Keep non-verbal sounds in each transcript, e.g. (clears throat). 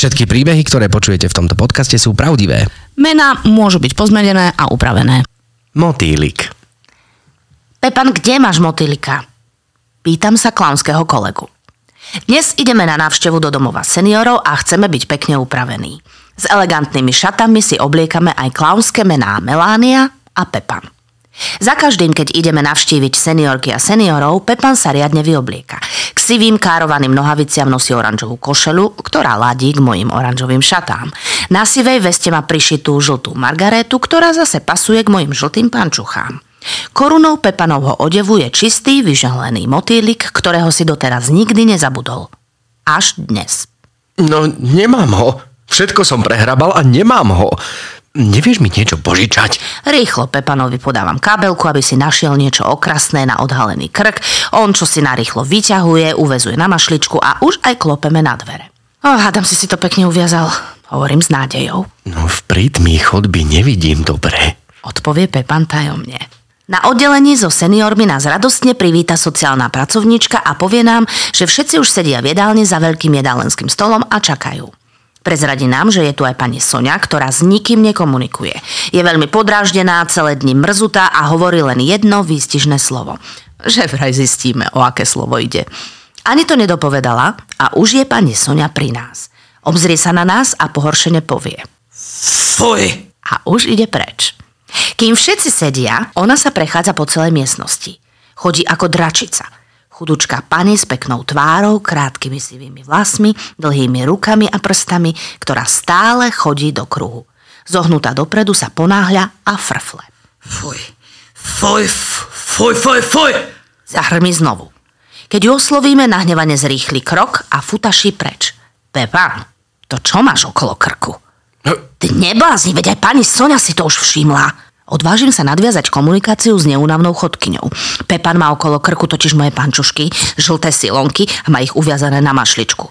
Všetky príbehy, ktoré počujete v tomto podcaste sú pravdivé. Mená môžu byť pozmenené a upravené. Motýlik. Pepan, kde máš motýlika? Pýtam sa klaunského kolegu. Dnes ideme na návštevu do domova seniorov a chceme byť pekne upravení. S elegantnými šatami si obliekame aj klaunské mená Melánia a Pepan. Za každým, keď ideme navštíviť seniorky a seniorov, Pepan sa riadne vyoblieka. K sivým károvaným nohaviciam nosí oranžovú košelu, ktorá ladí k mojim oranžovým šatám. Na sivej veste má prišitú žltú margarétu, ktorá zase pasuje k mojim žltým pančuchám. Korunou Pepanovho odevu je čistý, vyžehlený motýlik, ktorého si doteraz nikdy nezabudol. Až dnes. No, nemám ho. Všetko som prehrabal a nemám ho. Nevieš mi niečo požičať? Rýchlo Pepanovi podávam kabelku, aby si našiel niečo okrasné na odhalený krk. On čo si narýchlo vyťahuje, uvezuje na mašličku a už aj klopeme na dvere. Oh, hádam si si to pekne uviazal. Hovorím s nádejou. No v prítmí chodby nevidím dobre. Odpovie Pepan tajomne. Na oddelení so seniormi nás radostne privíta sociálna pracovníčka a povie nám, že všetci už sedia v jedálni za veľkým jedálenským stolom a čakajú. Prezradí nám, že je tu aj pani Sonia, ktorá s nikým nekomunikuje. Je veľmi podráždená, celé dni mrzutá a hovorí len jedno výstižné slovo. Že vraj zistíme, o aké slovo ide. Ani to nedopovedala a už je pani Sonia pri nás. Obzrie sa na nás a pohoršene povie. Fuj! A už ide preč. Kým všetci sedia, ona sa prechádza po celej miestnosti. Chodí ako dračica – Chudučká pani s peknou tvárou, krátkými sivými vlasmi, dlhými rukami a prstami, ktorá stále chodí do kruhu. Zohnutá dopredu sa ponáhľa a frfle. Fuj, fuj, fuj, fuj, fuj. Zahrmi znovu. Keď ju oslovíme, nahnevane zrýchli krok a futaší preč. Pepa, to čo máš okolo krku? Ty neblázni, veď aj pani Sonia si to už všimla. Odvážim sa nadviazať komunikáciu s neúnavnou chodkyňou. Pepan má okolo krku totiž moje pančušky, žlté silonky a má ich uviazané na mašličku.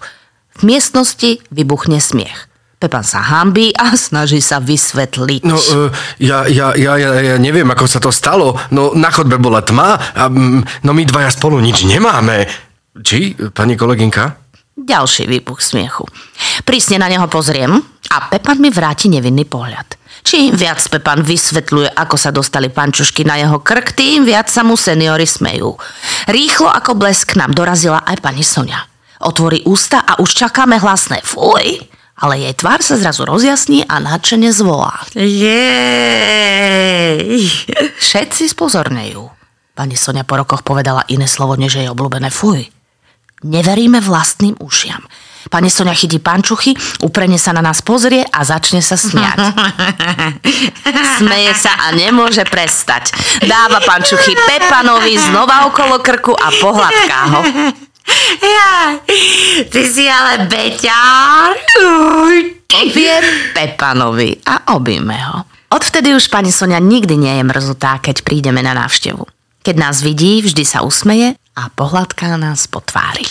V miestnosti vybuchne smiech. Pepan sa hambí a snaží sa vysvetliť. No, uh, ja, ja, ja, ja, ja neviem, ako sa to stalo. No, na chodbe bola tma a mm, no my dvaja spolu nič nemáme. Či, pani kolegynka? Ďalší výbuch smiechu. Prísne na neho pozriem a Pepan mi vráti nevinný pohľad. Čím viac Pepan vysvetľuje, ako sa dostali pančušky na jeho krk, tým viac sa mu seniory smejú. Rýchlo ako blesk nám dorazila aj pani Sonia. Otvorí ústa a už čakáme hlasné fuj, ale jej tvár sa zrazu rozjasní a nadšene zvolá. Jej! Všetci spozornejú. Pani Sonia po rokoch povedala iné slovo, než jej obľúbené fuj. Neveríme vlastným ušiam. Pani Sonia chytí pančuchy, uprene sa na nás pozrie a začne sa smiať. (laughs) Smeje sa a nemôže prestať. Dáva pančuchy Pepanovi znova okolo krku a pohľadká ho. Ja, ty si ale beťár. Povie Pepanovi a objíme ho. Odvtedy už pani Sonia nikdy nie je mrzutá, keď prídeme na návštevu. Keď nás vidí, vždy sa usmeje a pohľadká nás po tvári.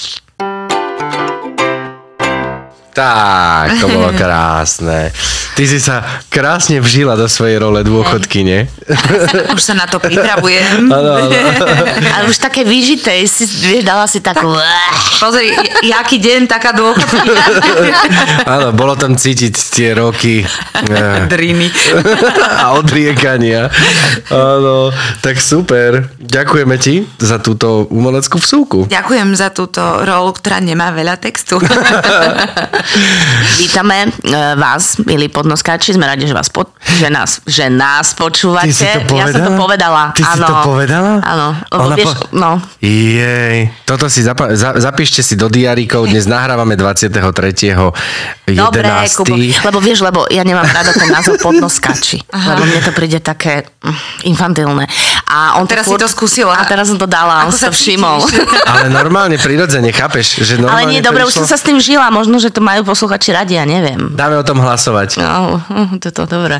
Tak, to bolo (laughs) krásne. Ty si sa krásne vžila do svojej role dôchodky, nie? (laughs) Už sa na to pripravujem. Áno, áno. (laughs) Ale už také vyžité, si, vieš, dala si takú... Pozri, jaký deň, taká dôchodka. Áno, bolo tam cítiť tie roky eh, Driny. a odriekania. Áno, tak super. Ďakujeme ti za túto umeleckú vsúku. Ďakujem za túto rolu, ktorá nemá veľa textu. Vítame e, vás, milí podnoskáči, sme radi, že, vás po, že, nás, že nás počúvate. Ty si to povedala? Ja som to povedala. Ty si áno. to povedala? Áno, lebo Ona vieš, po- no, Jej, toto si zapa- za- zapíšte si do diárikov, dnes nahrávame 23. 11. Dobre, Kubo, lebo vieš, lebo ja nemám rada ten názov podnoskači, (laughs) lebo mne to príde také mm, infantilné. A on Teraz to si to skúsila. A teraz som to dala, on si to všimol. Ale normálne, prirodzene, chápeš? Že Ale normálne nie, to dobre, už išlo- som sa s tým žila, možno, že to majú posluchači radi, ja neviem. Dáme o tom hlasovať. No, to to dobre.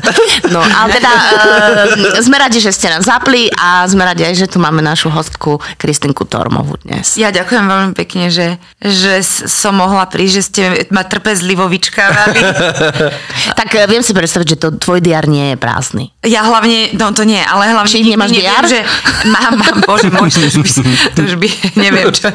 No, ale teda uh, sme radi, že ste nás zapli a sme radi aj, že tu máme našu hostku Kristinku Tormovu dnes. Ja ďakujem veľmi pekne, že, že som mohla prísť, že ste ma trpezlivo vyčkávali. (laughs) Tak eh, viem si predstaviť, že to tvoj diar nie je prázdny. Ja hlavne, no to nie, ale hlavne... Či nemáš neviem, DR? Že mám, mám, (laughs) bože môj, to (laughs) už by, to už by, neviem čo,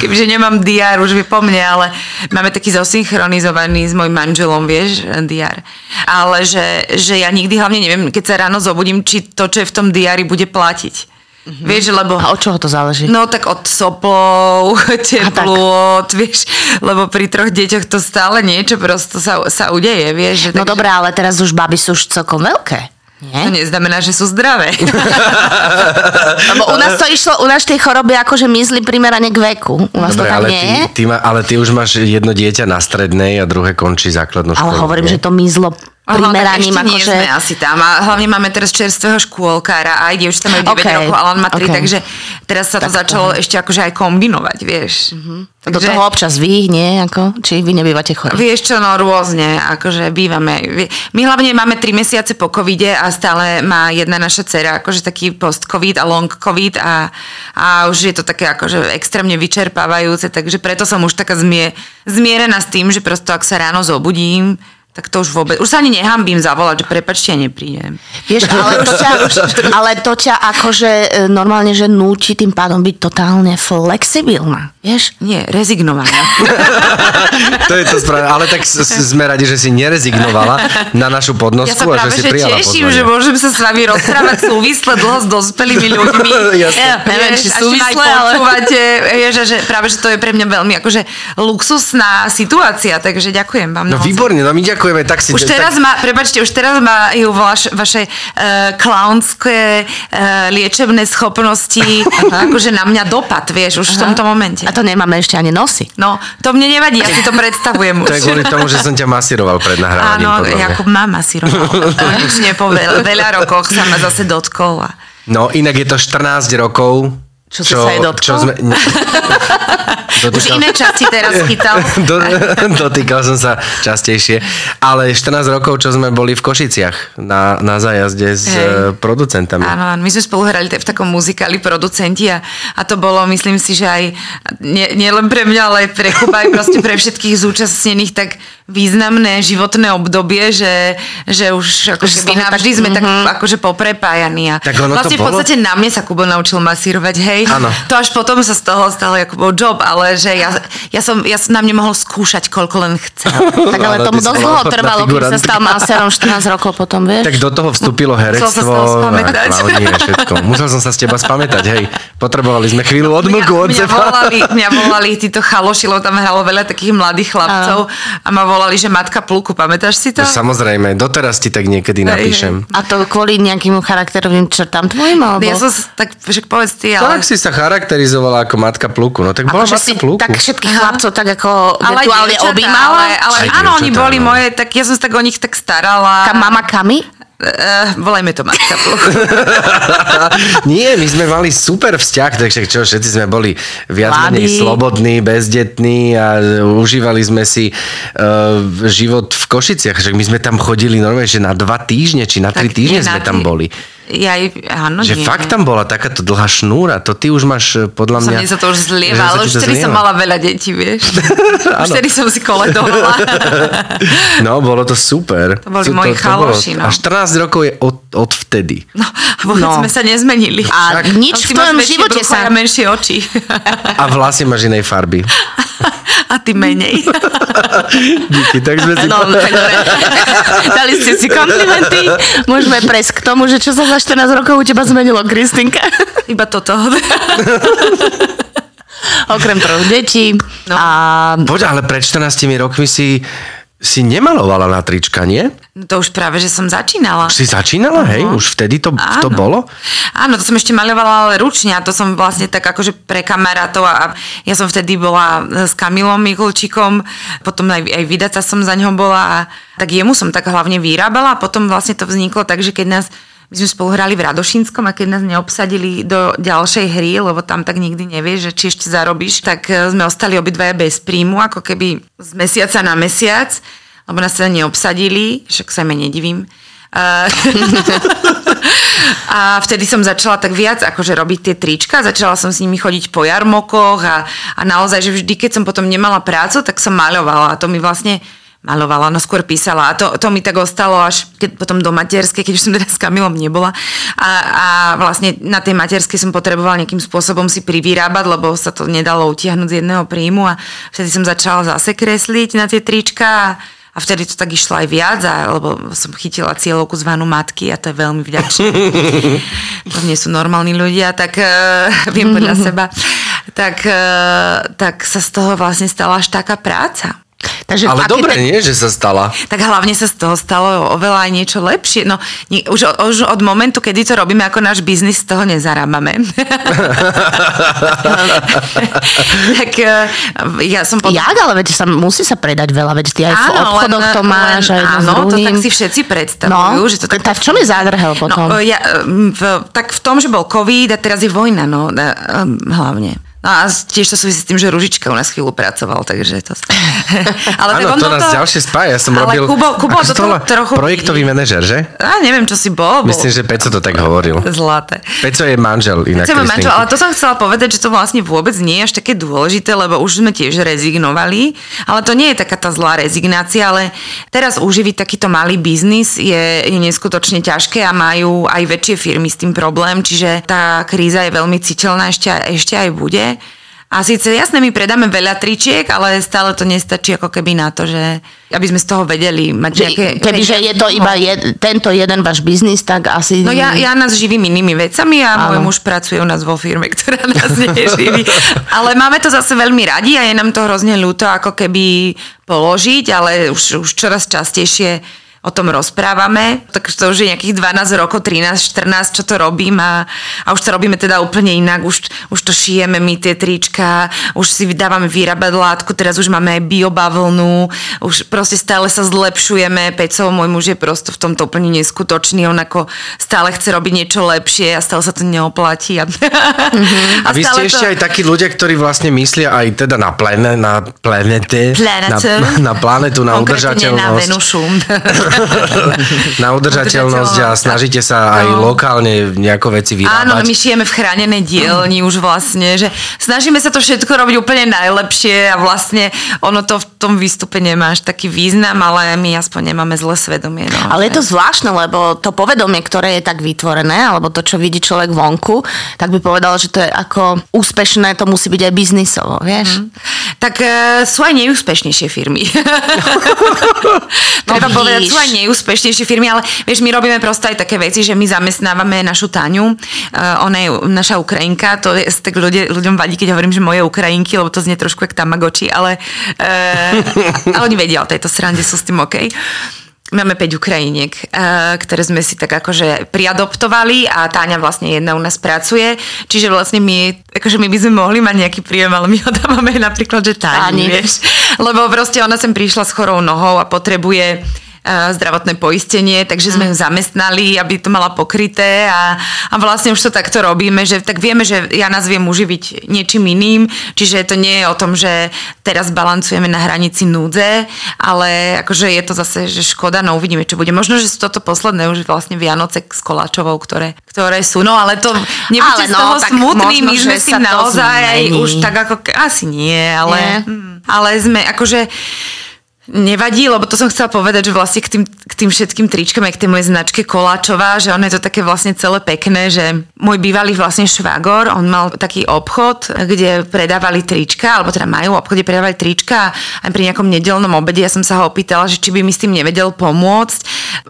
kebyže nemám DR, už by po mne, ale máme taký zosynchronizovaný s mojim manželom, vieš, DR. Ale že, že ja nikdy hlavne neviem, keď sa ráno zobudím, či to, čo je v tom diári, bude platiť. Mm-hmm. Vieš, lebo... A od čoho to záleží? No tak od soplov, (laughs) teplôt, vieš, lebo pri troch deťoch to stále niečo prosto sa, sa udeje, vieš. Že, No dobré, ale teraz už baby sú už celkom veľké. To Nie? neznamená, že sú zdravé. (laughs) Lebo u nás to išlo, u nás tie choroby akože mizli primerane k veku. U nás Dobre, to tak ale nie ty, je. ty ma, ale ty už máš jedno dieťa na strednej a druhé končí základnú školu. Ale hovorím, nie? že to mizlo primeraním, Aha, tak ešte akože... nie sme asi tam. A hlavne máme teraz čerstvého škôlkára, aj dievčatá majú 9 Okay, rokov, ale on má 3, okay. takže teraz sa to Tak, začalo ešte akože aj kombinovať, vieš. Do toho občas vy, nie? Ako? Či vy nebývate chorí? Vieš čo, no rôzne, akože bývame. My hlavne máme 3 mesiace po covide a stále má jedna naša dcera akože taký post-covid a long covid a, a už je to také akože extrémne vyčerpávajúce, takže preto som už taká zmie, zmierená s tým, že prosto ak sa ráno zobudím, tak to už vôbec, už sa ani nehambím zavolať, že prepačte, ja neprídem. Vieš, ale to ťa, (laughs) ale to ťa akože e, normálne, že núči tým pádom byť totálne flexibilná. Vieš? Nie, rezignovaná. To je to správne, ale tak sme radi, že si nerezignovala na našu Ja podnosku sa a že si prijala teším, pozvanie. že môžem sa s vami rozprávať súvisle dlho s dospelými ľuďmi. (laughs) Jasné. Ja neviem, či Vieš, súvisle, ale- vieš, že, práve, že to je pre mňa veľmi akože luxusná situácia, takže ďakujem vám. No naozaj. výborne, no my ďakujeme, tak si... Už teraz tak, ma, prepačte, už teraz majú vaš, vaše uh, klaunské uh, liečebné schopnosti (laughs) akože na mňa dopad, vieš, už v tomto momente. A to nemáme ešte ani nosy. No, to mne nevadí, ja si to predstavujem už. to je kvôli tomu, že som ťa masíroval pred nahrávaním. Áno. Jakub má masíroval. Konečne po veľa, veľa rokoch sa ma zase dotkol. A... No inak je to 14 rokov. Čo si sa jej dotkol? Čo sme... (laughs) Už iné časti teraz chytal. (laughs) Do, dotýkal som sa častejšie. Ale 14 rokov, čo sme boli v Košiciach na, na zájazde s Hej. eh, producentami. Áno, áno, my sme spolu hrali v takom muzikáli producenti a, a to bolo, myslím si, že aj nie, nie len pre mňa, ale aj pre Kuba, aj proste pre všetkých zúčastnených tak významné životné obdobie, že, že už ako Že z keby toho navždy tak- sme tak akože poprepájani. A Tak ono to vlastne v bolo- podstate na mne sa Kubo naučil masírovať, hej. Áno. To až potom sa z toho stalo Jakubov job, ale že ja, ja, som, ja som na mne mohol skúšať, koľko len chcel. (laughs) Tak ale tomu dosť dlho trvalo, kým sa stal masterom 14 rokov potom, vieš? Tak do toho vstúpilo Musel sa herectvo z toho spamätať. klaudie, všetko. Musel som sa z teba spamätať, hej. Potrebovali sme chvíľu odmlku od mňa, teba. volali, mňa (laughs) volali títo chaloši, lebo tam hralo veľa takých mladých chlapcov a ma volali, že matka pluku, pamätáš si to? No, samozrejme, doteraz ti tak niekedy Hej, napíšem. A to kvôli nejakým charakterovým črtám tvojim, alebo? Ja som, tak však povedz ty, ale... Tak si sa charakterizovala ako matka pluku. No tak bola Akože matka si pluku. tak všetkých chlapcov tak ako ale virtuálne dievčatá, objímala? Ale, ale áno, oni boli no. moje, tak ja som sa tak o nich tak starala. Kam mama kami? Uh, volajme to matka. (laughs) Nie, my sme mali super vzťah, takže čo, všetci sme boli viac Mladí. menej slobodní, bezdetní a užívali sme si uh, život v Košiciach. Však my sme tam chodili normálne, že na dva týždne, či na tri Tak týždne nie, sme tam tri- boli. Ja, áno, Že nie. fakt tam bola takáto dlhá šnúra, to ty už máš eh, podľa Som mňa... mne sa to už že zlieva, sa ale ti už to vtedy som mala veľa detí, vieš. (laughs) už vtedy som si koledovala. (laughs) No, bolo to super. To boli Sú- moji chaloši, no. A 14 rokov je od, od vtedy. No, a vôbec No. sme sa nezmenili. A nič v tvojom živote brucho, sa... Menšie oči. A vlasy máš inej farby. (laughs) a ty menej. Díky, tak sme si... No, tak dobre. Dali ste si komplimenty. Môžeme prejsť k tomu, že čo sa za 14 rokov u teba zmenilo, Kristinka. Iba toto. Okrem troch detí. No. A Poď, ale pred 14 rokmi si, si nemalovala na trička, nie? No to už práve, že som začínala. Si začínala, hej? Už vtedy to, to bolo? Áno, to som ešte maľovala ale ručne a to som vlastne tak akože pre kamarátov a, ja som vtedy bola s Kamilom Mikulčikom, potom aj, aj vydaca som za ňou bola a tak jemu som tak hlavne vyrábala a potom vlastne to vzniklo tak, že keď nás my sme spolu hrali v Radošínskom a keď nás neobsadili do ďalšej hry, lebo tam tak nikdy nevieš, že či ešte zarobíš, tak e, sme ostali obidvaja bez príjmu, ako keby z mesiaca na mesiac, lebo nás teda neobsadili, však sa mi nedivím. (laughs) A vtedy som začala tak viac akože robiť tie trička, začala som s nimi chodiť po jarmokoch a, a naozaj, že vždy, keď som potom nemala prácu, tak som maľovala a to mi vlastne malovala, no skôr písala. A to, to mi tak ostalo až keď potom do materskej, keď už som teda s Kamilom nebola. A, a vlastne na tej materskej som potrebovala nejakým spôsobom si privyrábať, lebo sa to nedalo utiahnuť z jedného príjmu a vtedy som začala zase kresliť na tie trička a a vtedy to tak išlo aj viac, a, lebo som chytila cieľovku zvanú matky a to je veľmi vďačné. (laughs) to nie sú normálni ľudia, tak uh, viem podľa (laughs) seba. Tak, uh, tak sa z toho vlastne stala až taká práca. Takže Ale dobre, ten- nie, že sa stala. Tak hlavne sa z toho stalo oveľa aj niečo lepšie. No, nie, už, už od momentu, kedy to robíme ako náš biznis, z toho nezarábame. (laughs) tak eh, ja som pod... Jak, ale veď sa, musí sa predať veľa, veď ty aj v obchodoch len- to máš, len, aj áno, to tak si všetci predstavujú. No, že to tak, tak v čom je zádrhel potom? No, ja, v, tak v tom, že bol COVID a teraz je vojna, no, hlavne. No a tiež to súvisí s tým, že Ružička u nás chvíľu pracoval, takže to... (laughs) ale Áno, to nás ďalšie spája. Ja som ale robil... Kubo, Kubo to to trochu... Projektový manažer, že? A neviem, čo si bol. Myslím, že Peco to tak hovoril. Zlaté. Peco je manžel inak Chcem manžel, Kristinky. ale to som chcela povedať, že to vlastne vôbec nie je až také dôležité, lebo už sme tiež rezignovali, ale to nie je taká tá zlá rezignácia, ale teraz uživiť takýto malý biznis je, je neskutočne ťažké a majú aj väčšie firmy s tým problém, čiže tá kríza je veľmi citeľná ešte, ešte aj bude. A síce jasné, my predáme veľa tričiek, ale stále to nestačí ako keby na to, že aby sme z toho vedeli mať Že, nejaké... kebyže je to iba jed, tento jeden váš biznis, tak asi... No ja, ja nás živím inými vecami a môj Áno. muž pracuje u nás vo firme, (laughs) ktorá nás neživí. Ale máme to zase veľmi radi a je nám to hrozne ľúto ako keby položiť, ale už, už čoraz častejšie o tom rozprávame. Tak to už je nejakých 12 rokov, 13, 14, čo to robím a, a už to robíme teda úplne inak. Už, už to šijeme my tie trička, už si vydávame vyrábať látku, teraz už máme aj biobavlnu, už proste stále sa zlepšujeme. Peco, môj muž je prosto v tomto úplne neskutočný, on ako stále chce robiť niečo lepšie a stále sa to neoplatí. A, A vy ste ešte aj takí ľudia, ktorí vlastne myslia aj teda na, plene, na planete, na, na planetu, na Konkrétne na udržateľnosť. Venušu. (laughs) na udržateľnosť a snažíte sa aj no. lokálne nejako veci vyrábať. Áno, my šijeme v chránenej dielni už vlastne, že snažíme sa to všetko robiť úplne najlepšie a vlastne ono to v tom výstupe nemá až taký význam, ale my aspoň nemáme zlé svedomie. No, Ale je to zvláštne, lebo to povedomie, ktoré je tak vytvorené, alebo to, čo vidí človek vonku, tak by povedal, že to je ako úspešné, to musí byť aj biznisovo, vieš? Mhm. Tak e, sú aj neúspešnejšie firmy. (laughs) Treba vidíš. povedať, sú aj neúspešnejšie firmy, ale vieš, my robíme prosto aj také veci, že my zamestnávame našu Taňu, uh, ona je naša Ukrajinka, to je, tak ľudia, ľuďom vadí, keď hovorím, že moje Ukrajinky, lebo to znie trošku jak Tamagotchi, ale, uh, ale oni vedia o tejto srande, sú s tým OK. Máme 5 Ukrajiniek, eh, ktoré sme si tak akože priadoptovali a Táňa vlastne jedna u nás pracuje, čiže vlastne my, akože my by sme mohli mať nejaký príjem, ale my ho dávame napríklad, že Táni, vieš. Lebo proste ona sem prišla s chorou nohou a potrebuje eh, zdravotné poistenie, takže sme ju zamestnali, aby to mala pokryté a, a vlastne už to takto robíme, že tak vieme, že ja nás viem uživiť niečím iným, čiže to nie je o tom, že teraz balancujeme na hranici núdze, ale akože je to zase, že škoda, no uvidíme, čo bude. Možno, že sú toto posledné už vlastne Vianoce s Koláčovou, ktoré, ktoré sú, no ale to nebuďte Ale z no, toho smutný, my sme že s tým sa to naozaj už tak ako, asi nie, ale, Nie? Mm, ale sme akože Nevadí, lebo to som chcela povedať, že vlastne k tým, k tým všetkým tričkám, aj k tej mojej značke Koláčová, že ono je to také vlastne celé pekné, že môj bývalý vlastne švagor, on mal taký obchod, kde predávali trička, alebo teda majú obchod, kde predávali trička a pri nejakom nedelnom obede. Ja som sa ho opýtala, že či by mi s tým nevedel pomôcť,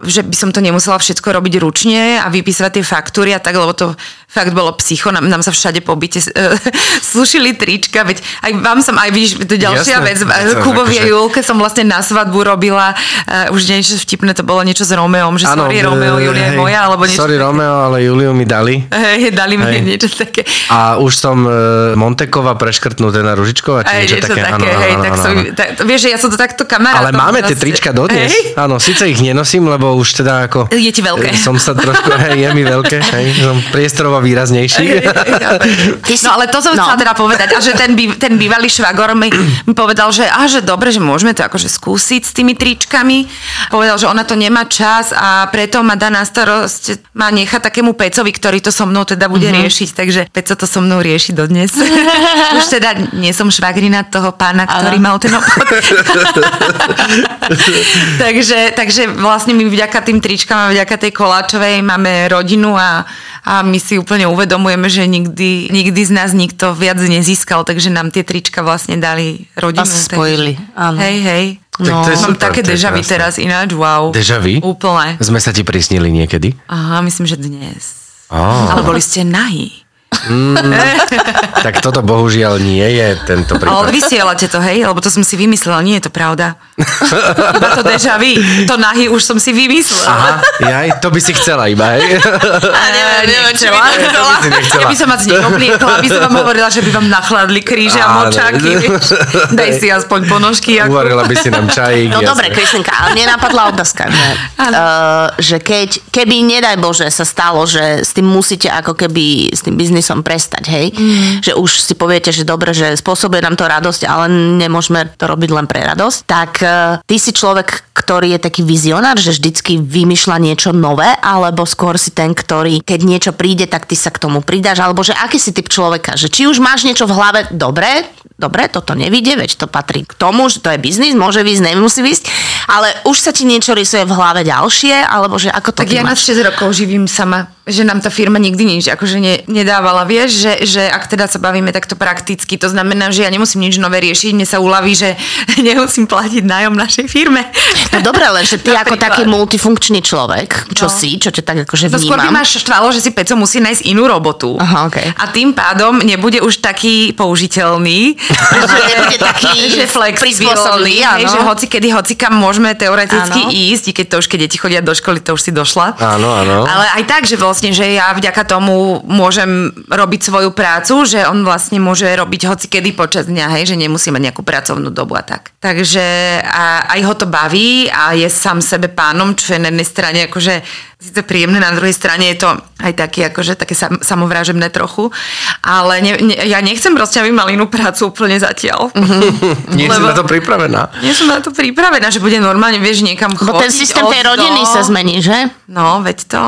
že by som to nemusela všetko robiť ručne a vypísať tie faktúry a tak, lebo to fakt bolo psycho, nám, nám sa všade po byte uh, (laughs) sušili trička, veď aj vám som, aj vidíš, to ďalšia Jasné, vec, to Kubovi a akože- Julke som vlastne na svadbu robila, uh, už niečo vtipné, to bolo niečo s Romeom, že sorry e, Romeo, Julia je hej, moja, alebo niečo. Sorry Romeo, ale Juliu mi dali. Hej, dali mi Hej. niečo také. A už som e, Montekova preškrtnuté na Ružičkova, či Aj niečo, niečo také. také, áno, hej, áno, tak áno, som, áno. tak, vieš, že ja som to takto kamarátom. Ale máme tie proste- trička dodnes. Hej. Áno, síce ich nenosím, lebo už teda ako... Je ti veľké. Som sa trošku, (laughs) hej, je mi veľké, hej, som priestorovo časovo výraznejší. (laughs) (laughs) No ale to som no. chcela teda povedať. A že ten, býv, ten bývalý švagor mi, mi povedal, že, a, že dobre, že môžeme to akože skúsiť s tými tričkami. Povedal, že ona to nemá čas a preto ma dá na starosť, má nechať takému Pecovi, ktorý to so mnou teda bude mm-hmm. riešiť. Takže Peco to so mnou rieši dodnes. (laughs) Už teda nie som švagrina toho pána, ktorý Áno. mal ten obchod. takže, takže vlastne my vďaka tým tričkám a vďaka tej koláčovej máme rodinu a, a my si úplne uvedomujeme, že nikdy, nikdy z nás nikto viac nezískal, takže nám tie trička vlastne dali rodinu. Takže- spojili, áno. Hej, hej. Tak to je Mám super, také deja vu krásne. teraz ináč, wow. Deja vu? Úplne. Sme sa ti prisnili niekedy? Aha, myslím, že dnes. Á. Ale boli ste nahí. Tak toto bohužiaľ nie je tento Ale prípad. vysielate to, hej? Lebo to som si vymyslela, nie je to pravda. Iba to deja vu. To nahý už som si vymyslela. Aha, jaj, to by si chcela iba, hej? A neviem, neviem, čo by To nechcela. Ja by som vás z nich obliekla, aby som vám hovorila, že by vám nachladli kríže a vieš. Daj si aspoň ponožky. Ako... Uvarila by si nám čajík. No jasné. dobre, Kristinka, ale mne napadla otázka, že, uh, že keď, keby, nedaj Bože, sa stalo, že s tým musíte ako keby s tým biznisom prestať, hej? Mm. Že už si poviete, že dobre, že spôsobuje nám to radosť, ale nemôžeme to robiť len pre radosť, tak uh, ty si človek, ktorý je taký vizionár, že vždycky vymýšľa niečo nové, alebo skôr si ten, ktorý, keď niečo príde, tak ty sa k tomu pridáš, alebo že aký si typ človeka, že či už máš niečo v hlave, dobre, dobre, toto nevíde, veď to patrí k tomu, že to je biznis, môže výsť, nemusí výsť, ale už sa ti niečo rysuje v hlave ďalšie, alebo že ako to Tak ja na máš? 6 rokov živím sama, že nám tá firma nikdy nič akože ne, nedávala. Vieš, že, že ak teda sa bavíme takto prakticky, to znamená, že ja nemusím nič nové riešiť, mne sa uľaví, že (laughs) nemusím platiť nájom našej firme. No dobre, len že ty (laughs) ako Napríklad. taký multifunkčný človek, čo No. si, čo ťa tak akože To skôr by vnímam. ma štvalo, že si Peco musí nájsť inú robotu. Aha, okej. A tým pádom nebude už taký použiteľný. (laughs) Že nebude taký že flexibilný, hej, že hoci kedy, hoci kam môžeme teoreticky Áno. ísť, i keď to už keď deti chodia do školy, to už si došla. Áno, áno. Ale aj tak, že vlastne, že ja vďaka tomu môžem robiť svoju prácu, že on vlastne môže robiť hoci kedy počas dňa, hej, že nemusí mať nejakú pracovnú dobu a tak. Takže a, aj ho to baví a je sám sebe pánom, čo je na jednej strane akože síce príjemné, na druhej strane je to aj taký, akože také sam, samovrážebné trochu, ale ne, ne, ja nechcem proste, aby mal inú prácu úplne zatiaľ. Nie si Lebo- na to pripravená. Nie som na to pripravená, že bude normálne, vieš, niekam chodiť. Bo ten systém tej od rodiny do. sa zmení, že? No, veď to.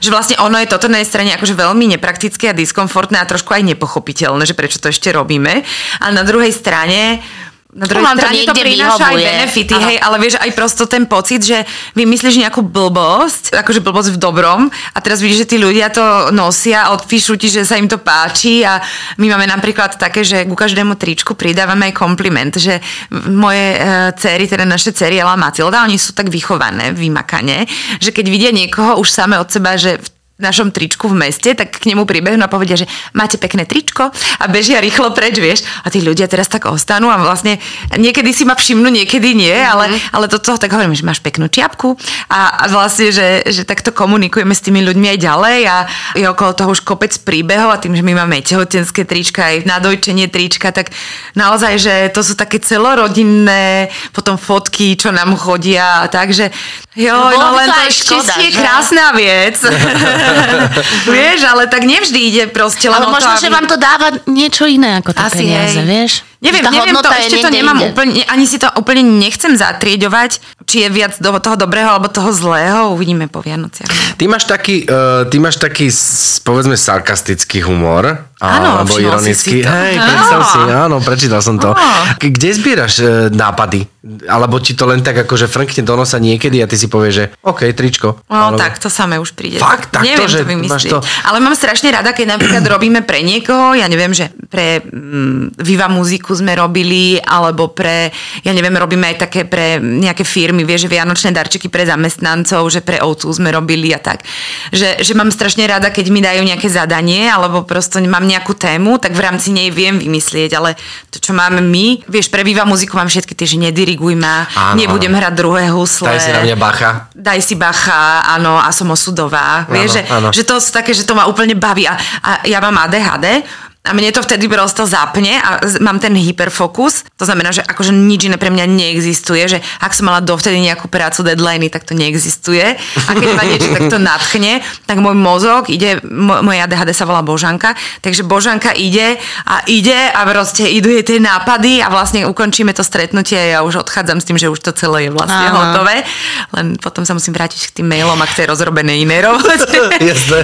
Že vlastne ono je toto na jednej strane akože veľmi nepraktické a diskomfortné a trošku aj nepochopiteľné, že prečo to ešte robíme. Ale na druhej strane na druhej vám to strane to niekde prináša aj vyhovuje. benefity, Áno. hej, ale vieš, aj prosto ten pocit, že vymyslíš nejakú blbosť, akože blbosť v dobrom a teraz vidíš, že tí ľudia to nosia a odpíšu ti, že sa im to páči a my máme napríklad také, že ku každému tričku pridávame aj kompliment, že moje uh, céry, teda naše céry Ela a Matilda, oni sú tak vychované, vymakane, že keď vidia niekoho už same od seba, že v našom tričku v meste, tak k nemu pribehnú a povedia, že máte pekné tričko a bežia rýchlo preč, vieš. A tí ľudia teraz tak ostanú a vlastne niekedy si ma všimnú, niekedy nie, Mhm. ale, ale do toho tak hovorím, že máš peknú čiapku a, a vlastne, že, že takto komunikujeme s tými ľuďmi aj ďalej a je okolo toho už kopec príbehov a tým, že my máme tehotenské trička, aj nadojčenie trička, tak naozaj, že to sú také celorodinné potom fotky, čo nám chodia a tak, že jo, No, no, len to to škoda, je krásna vec. (laughs) (laughs) vieš, ale tak nevždy ide proste len Ale o to, možno, že aby- vám to dáva niečo iné ako tie Asi, peniaze, hej. vieš? Neviem, Tá neviem to, ešte to nemám inde. úplne, ani si to úplne nechcem zatriedovať, či je viac do toho dobrého alebo toho zlého, uvidíme po Vianociach. Ty máš taký, uh, ty máš taký, povedzme, sarkastický humor. Áno, alebo si ironický. si to. Hej, predstav si, áno, prečítal som to. Kde zbieraš uh, nápady? Alebo ti to len tak akože frnkne do nosa niekedy a ty si povieš, že OK, tričko. No alebo... tak, to samé už príde. Fakt? Tak to, neviem že to vymyslieť. máš to- Ale mám strašne rada, keď napríklad robíme pre niekoho, ja neviem, že pre mm, Viva muziku sme robili, alebo pre, ja neviem, robíme aj také pre nejaké firmy, vieš, že vianočné darčeky pre zamestnancov, že pre O2 sme robili a tak. Že, že mám strašne rada, keď mi dajú nejaké zadanie, alebo prosto mám nejakú tému, tak v rámci nej viem vymyslieť, ale to, čo máme my, vieš, pre Viva muziku mám všetky tie, že nediriguj ma, Áno, nebudem hrať druhé husle Daj si na mňa bacha. daj si bacha, áno, a som osudová. Áno, Vieš, že, áno. že to sú také, že to ma úplne baví. A, a ja mám ADHD A mne to vtedy prosto zapne a mám ten hyperfokus. To znamená, že akože nič iné pre mňa neexistuje, že ak som mala dovtedy nejakú prácu deadliny, tak to neexistuje. A keď ma niečo takto natchne, tak môj mozog ide, mo- moja ADHD sa volá Božanka, takže Božanka ide a ide a proste idú jej tie nápady a vlastne ukončíme to stretnutie a ja už odchádzam s tým, že už to celé je vlastne Áno. hotové. Len potom sa musím vrátiť k tým mailom a k tej rozrobenej inej (laughs) robote.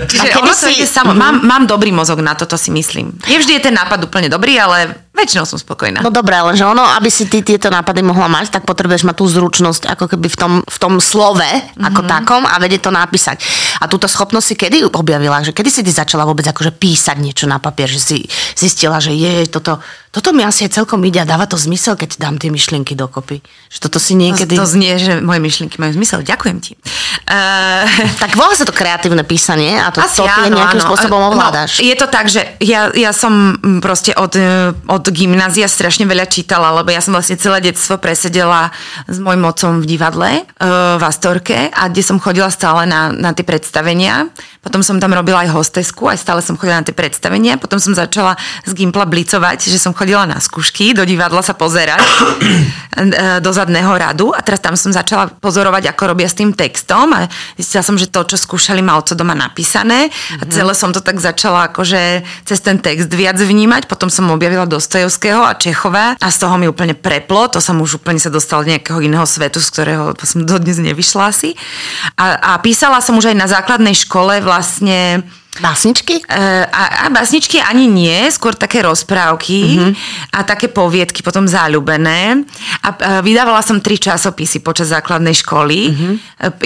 Čiže ono to si- ide samo. Mám, mám dobrý mozog na toto si myslím. Nie vždy je ten nápad úplne dobrý, ale väčšinou som spokojná. No dobré, lenže ono, aby si ty tieto nápady mohla mať, tak potrebuješ mať tú zručnosť ako keby v tom, v tom slove ako takom a vedieť to napísať. A túto schopnosť si kedy objavila? Že kedy si ty začala vôbec akože písať niečo na papier? Že si zistila, že je toto, toto mi asi aj celkom ide a dáva to zmysel, keď dám tie myšlienky dokopy. Že toto si niekedy... To, to znie, že moje myšlienky majú zmysel. Ďakujem ti. Uh, Tak volá sa to kreatívne písanie a to, Asi to ty áno, nejakým áno. spôsobom ovládaš. No, je to tak, že ja, ja som mm, proste od, e, od gymnázia strašne veľa čítala, lebo ja som vlastne celé detstvo presedela s môjim mocom v divadle e, v Astorke a kde som chodila stále na, na tie predstavenia. Potom som tam robila aj hostesku, aj stále som chodila na tie predstavenia. Potom som začala z Gimpla blicovať, že som chodila na skúšky, do divadla sa pozerať (clears throat) do zadného radu a teraz tam som začala pozorovať, ako robia s tým textom a zistila som, že to, čo skúšali, mal co doma napísané a celé som to tak začala akože cez ten text viac vnímať. Potom som objavila Dostojevského a Čechova a z toho mi úplne preplo. To som už úplne sa dostala do nejakého iného svetu, z ktorého som dodnes nevyšla asi. A, a písala som už aj na základnej škole vlastne vlastne Básničky? E, a, a básničky ani nie, skôr také rozprávky a také poviedky, potom záľubené. A, a vydávala som tri časopisy počas základnej školy. E,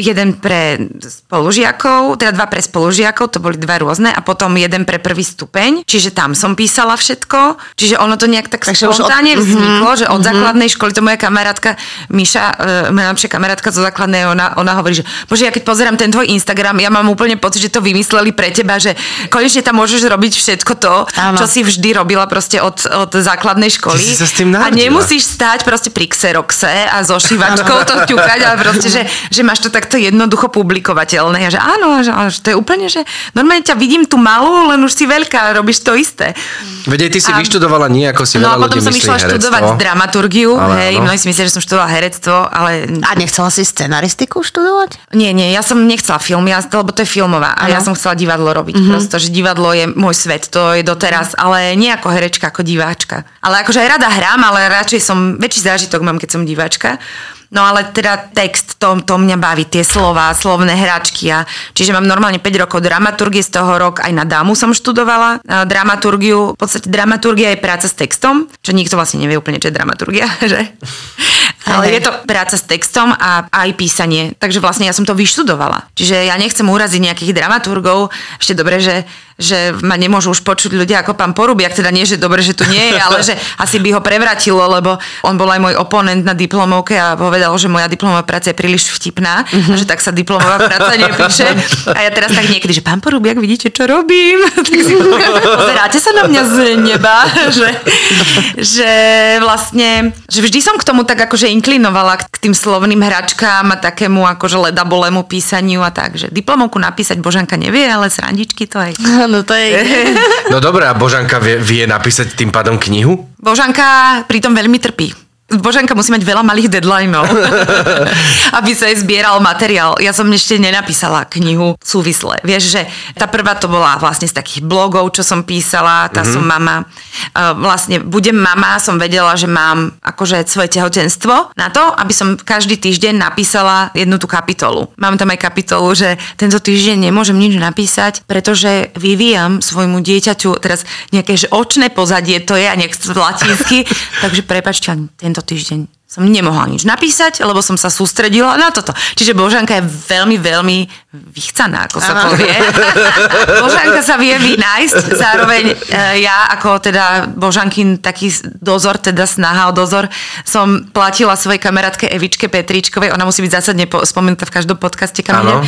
jeden pre spolužiakov, teda dva pre spolužiakov, to boli dva rôzne, a potom jeden pre prvý stupeň, čiže tam som písala všetko. Čiže ono to nejak tak Takže už od- spontánne vzniklo, že od základnej školy, to moja kamarátka Miša, e, moja najlepšia kamarátka zo základnej, ona, ona hovorí, že bože, ja keď pozerám ten tvoj Instagram, ja mám úplne pocit, že to vymysleli pre teba, že konečne tam môžeš robiť všetko to, Áno. čo si vždy robila proste od, od základnej školy. Ty si sa s tým a nemusíš stáť proste pri Xeroxe a so šívačkou to ťukať, ale proste, že, že máš to takto jednoducho publikovateľné. A že áno, a že, a že to je úplne, že normálne ťa vidím tu malú, len už si veľká, robíš to isté. Veď aj ty si A- vyštudovala nie, ako si No a veľa potom ľudí som myslí išla herectvo. študovať dramaturgiu, Ale hej, mnohí si myslia, že som študovala herectvo, ale A nechcela si scenaristiku študovať? nie, nie, ja som nechcela film, ja, lebo to je filmová a ja som chcela divadlo robiť, Mhm. mm-hmm. prosto, že divadlo je môj svet, to je doteraz, ale nie ako herečka, ako diváčka. Ale akože aj rada hrám, ale radšej som, väčší zážitok mám, keď som diváčka. No ale teda text, to, to mňa baví, tie slova, slovné hračky. A, čiže mám normálne 5 rokov dramaturgie, z toho rok aj na dámu som študovala a dramaturgiu. V podstate dramaturgia je práca s textom, čo nikto vlastne nevie úplne, čo je dramaturgia, (laughs) že? Ale je to práca s textom a aj písanie. Takže vlastne ja som to vyštudovala. Čiže ja nechcem uraziť nejakých dramaturgov. Ešte dobre, že, že ma nemôžu už počuť ľudia ako pán Porubiak. Teda nie, že dobre, že tu nie je, ale že (laughs) asi by ho prevratilo, lebo on bol aj môj oponent na diplomovke a povedal, že moja diplomová práca je príliš vtipná, Mhm. a že tak sa diplomová práca nepíše. (laughs) A ja teraz tak niekedy, že pán Porubiak, vidíte, čo robím? (laughs) tak si pozeráte sa na mňa z neba, že, že vlastne, že vždy som k tomu tak akože inklinovala k tým slovným hračkám a takému akože ledabolému písaniu a tak, že diplomovku napísať Božanka nevie, ale srandičky to aj. No to je... (laughs) No dobré, a Božanka vie, vie napísať tým pádom knihu? Božanka pritom veľmi trpí. Božanka musí mať veľa malých deadlineov, (laughs) aby sa jej zbieral materiál. Ja som ešte nenapísala knihu súvislé. Vieš, že tá prvá to bola vlastne z takých blogov, čo som písala, tá mm-hmm. som mama. Uh, Vlastne budem mama, som vedela, že mám akože svoje tehotenstvo na to, aby som každý týždeň napísala jednu tú kapitolu. Mám tam aj kapitolu, že tento týždeň nemôžem nič napísať, pretože vyvíjam svojmu dieťaťu teraz nejaké že očné pozadie, to je a nejak latinsky, (laughs) takže prepačte, ale tento týždeň som nemohla nič napísať, lebo som sa sústredila na toto. Čiže Božanka je veľmi, veľmi vychcaná, ako sa povie. (laughs) Božanka sa vie vynájsť, zároveň e, ja ako teda Božankin taký dozor, teda snaha o dozor, som platila svojej kamarátke Evičke Petričkovej, ona musí byť zásadne po- spomenutá v každom podcaste kamene,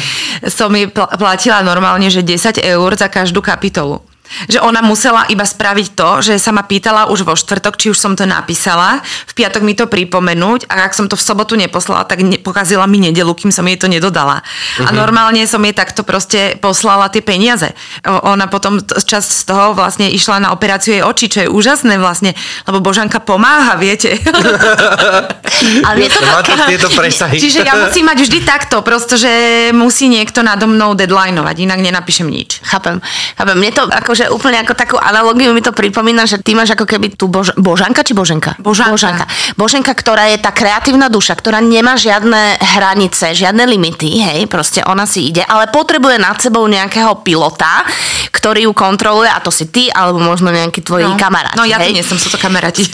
som jej pl- platila normálne, že 10 eur za každú kapitolu. Že ona musela iba spraviť to, že sa ma pýtala už vo štvrtok, či už som to napísala, v piatok mi to pripomenúť a ak som to v sobotu neposlala, tak ne, pokazila mi nedelu, kým som jej to nedodala. Uh-huh. A normálne som jej takto proste poslala tie peniaze. O, ona potom t- časť z toho vlastne išla na operáciu jej očí, čo je úžasné vlastne, lebo Božanka pomáha, viete. (laughs) Ale je to taká... tieto presahy. Čiže ja musím mať vždy takto, prosto, že musí niekto nado mnou deadlineovať, inak nenapíšem nič. Chápem, chápem. Mne to akože úplne ako takú analogiu mi to pripomína, že ty máš ako keby tú Bož- Božanka či Boženka? Božanka. Božanka. Boženka, ktorá je tá kreatívna duša, ktorá nemá žiadne hranice, žiadne limity, hej, proste ona si ide, ale potrebuje nad sebou nejakého pilota, ktorý ju kontroluje a to si ty, alebo možno nejaký tvoji No, kamaráti. no ja hej? nie som, sú to kamaráti. (laughs)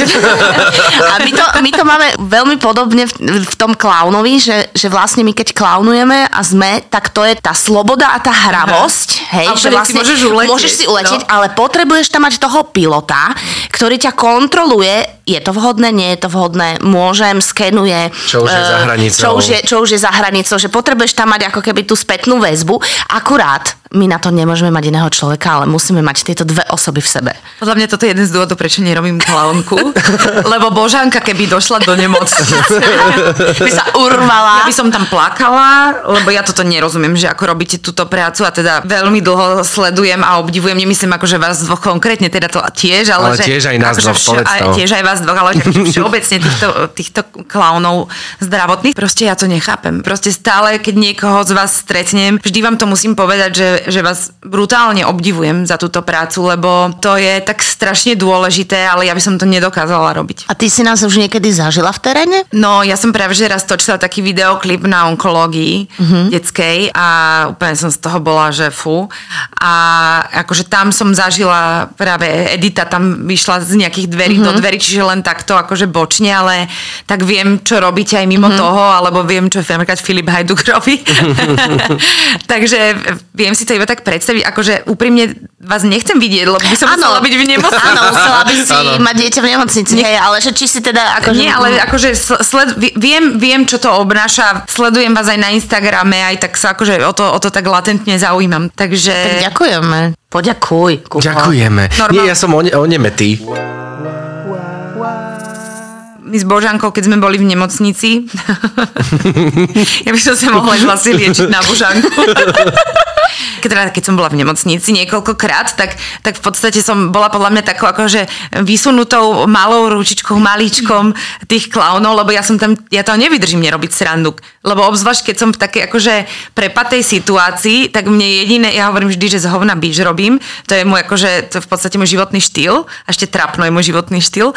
A my to, my to máme veľmi podobne v, v tom klaunovi, že, že vlastne my keď klaunujeme a sme, tak to je tá sloboda a tá hravosť, hej, A že úplne si vlastne môžeš uletieť, môžeš si uletieť, no. ale potrebuješ tam mať toho pilota, ktorý ťa kontroluje, je to vhodné, nie je to vhodné, môžem, skenuje. Čo už je eh, za hranicou. Čo už je, čo už je za hranicou, že potrebuješ tam mať ako keby tú spätnú väzbu. Akurát my na to nemôžeme mať iného človeka, ale musíme mať tieto dve osoby v sebe. Podľa mňa toto je jeden z dôvodov, prečo nerobím klaunku. (laughs) Lebo Božanka, keby došla do nemocnice, (laughs) By sa urvala. ja by som tam plakala, lebo ja toto nerozumiem, že ako robíte túto prácu a teda veľmi dlho sledujem a obdivujem, nemyslím ako, že vás dvoch konkrétne, teda to tiež, ale, Ale že, tiež aj nás akože dvoch, povedz aj, tiež aj vás dvoch, ale všeobecne týchto, týchto klaunov zdravotných, proste ja to nechápem. Proste stále, keď niekoho z vás stretnem, vždy vám to musím povedať, že, že vás brutálne obdivujem za túto prácu, lebo to je tak strašne dôležité, ale ja by som to nedokázala robiť. A ty si nás už niekedy zažila v teréne? No, ja som práve že raz točila taký videoklip na onkológii uh-huh. detskej a úplne som z toho bola, že fu. A akože tam som zažila práve Edita tam vyšla z nejakých dverí uh-huh. do dverí, čiže len takto akože bočne, ale tak viem, čo robíte aj mimo uh-huh. toho, alebo viem, čo napríklad Filip Hajduk robí. (laughs) Takže viem si to iba tak predstaviť, akože úprimne vás nechcem vidieť, lebo by som musela byť v nemocnici. Áno, musela by si mať dieťa v nemocnici, hej, ale že či si teda akože... Nie, ale akože sl- sled, vi- viem, viem, čo to obnáša. Sledujem vás aj na Instagrame, aj tak sa akože o to, o to tak latentne zaujímam. Takže... Tak ďakujeme. Poďakuj. Kuko. Ďakujeme. Normál- Nie, ja som o, o nemetý. My s Božankou, keď sme boli v nemocnici, (laughs) ja by som sa mohla ísť vlastne liečiť na Božanku. (laughs) Keď, teda, keď som bola v nemocnici niekoľkokrát, tak, tak v podstate som bola podľa mňa takou akože vysunutou malou ručičkou, malíčkom tých klaunov, lebo ja som tam, ja to nevydržím nerobiť srandu. Lebo obzvlášť, keď som v takej akože prepatej situácii, tak mne jediné, ja hovorím vždy, že z hovna bíž robím, to je môj akože, to je v podstate môj životný štýl, a ešte trapno je môj životný štýl,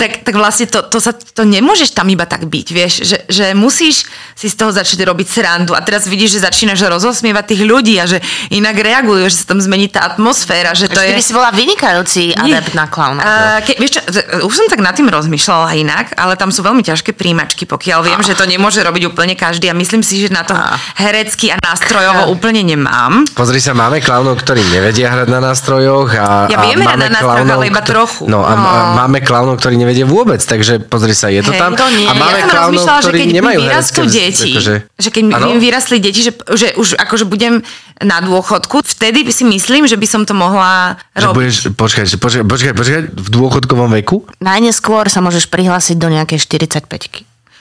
tak, tak vlastne to, to, sa, to nemôžeš tam iba tak byť, vieš, že, že musíš si z toho začať robiť srandu. A teraz vidíš, že začínaš rozosmievať tých ľudí a že inak reagujú, že sa tam zmení tá atmosféra, že to Ty je... by si bola vynikajúci adept na klauna. Uh, ke, vieš čo, už som tak nad tým rozmýšľala inak, ale tam sú veľmi ťažké príjmačky, pokiaľ viem, že to nemôže robiť úplne každý a myslím si, že na to herecky a nástrojovo úplne nemám. Pozri sa, máme klaunov, ktorí nevedia hrať na nástrojoch a, Ja a viem hrať máme na nástrojoch, ale iba trochu. No a, No. a máme klaunov, ktorí nevedia vôbec, takže pozri sa, je to Hej, tam. to nie. A máme ja som klaunov, rozmýšľala, že ktorí nemajú herecké deti, akože- že keď mi vyrastli deti, že, že už akože budem na dôchodku, vtedy by si myslím, že by som to mohla Že robiť. budeš, počkaj, že počkaj, počkaj, počkaj, v dôchodkovom veku? Najneskôr sa môžeš prihlásiť do nejakej 45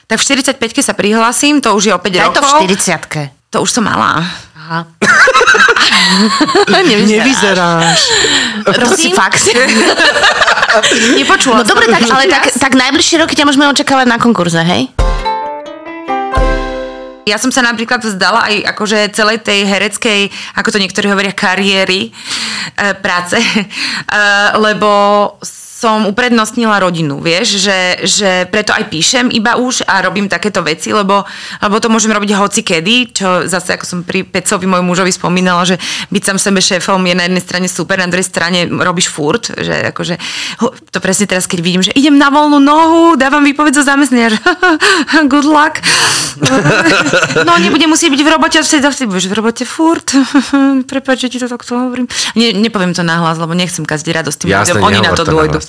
Tak v 45 sa prihlasím, to už je o 5 Aj rokov. to v 40 To už som mala. Aha. (laughs) Nevyzeráš. To si fakt. (laughs) Nepočula No dobre, tak, ale tak, tak najbližšie roky ťa môžeme očakávať na konkurze, hej? Ja som sa napríklad vzdala aj akože celej tej hereckej, ako to niektorí hovoria, kariéry, e, práce, (laughs) e, lebo som uprednostnila rodinu, vieš, že, že preto aj píšem iba už a robím takéto veci, lebo, lebo to môžem robiť hoci kedy, čo zase ako som pri Pecovi môj mužovi spomínala, že byť sám sebe šéfom je na jednej strane super, na druhej strane robíš furt, že akože, to presne teraz, keď vidím, že idem na voľnú nohu, dávam výpoveď zo zamestnania, že (laughs) good luck. (laughs) No, nebudem musieť byť v robote, vtedy budeš v robote furt. (laughs) Prepač, že ti to takto hovorím. Ne, nepoviem to nahlas, lebo nechcem kaziť radosť tým Jasné, ľuďom, oni na to dôjdu.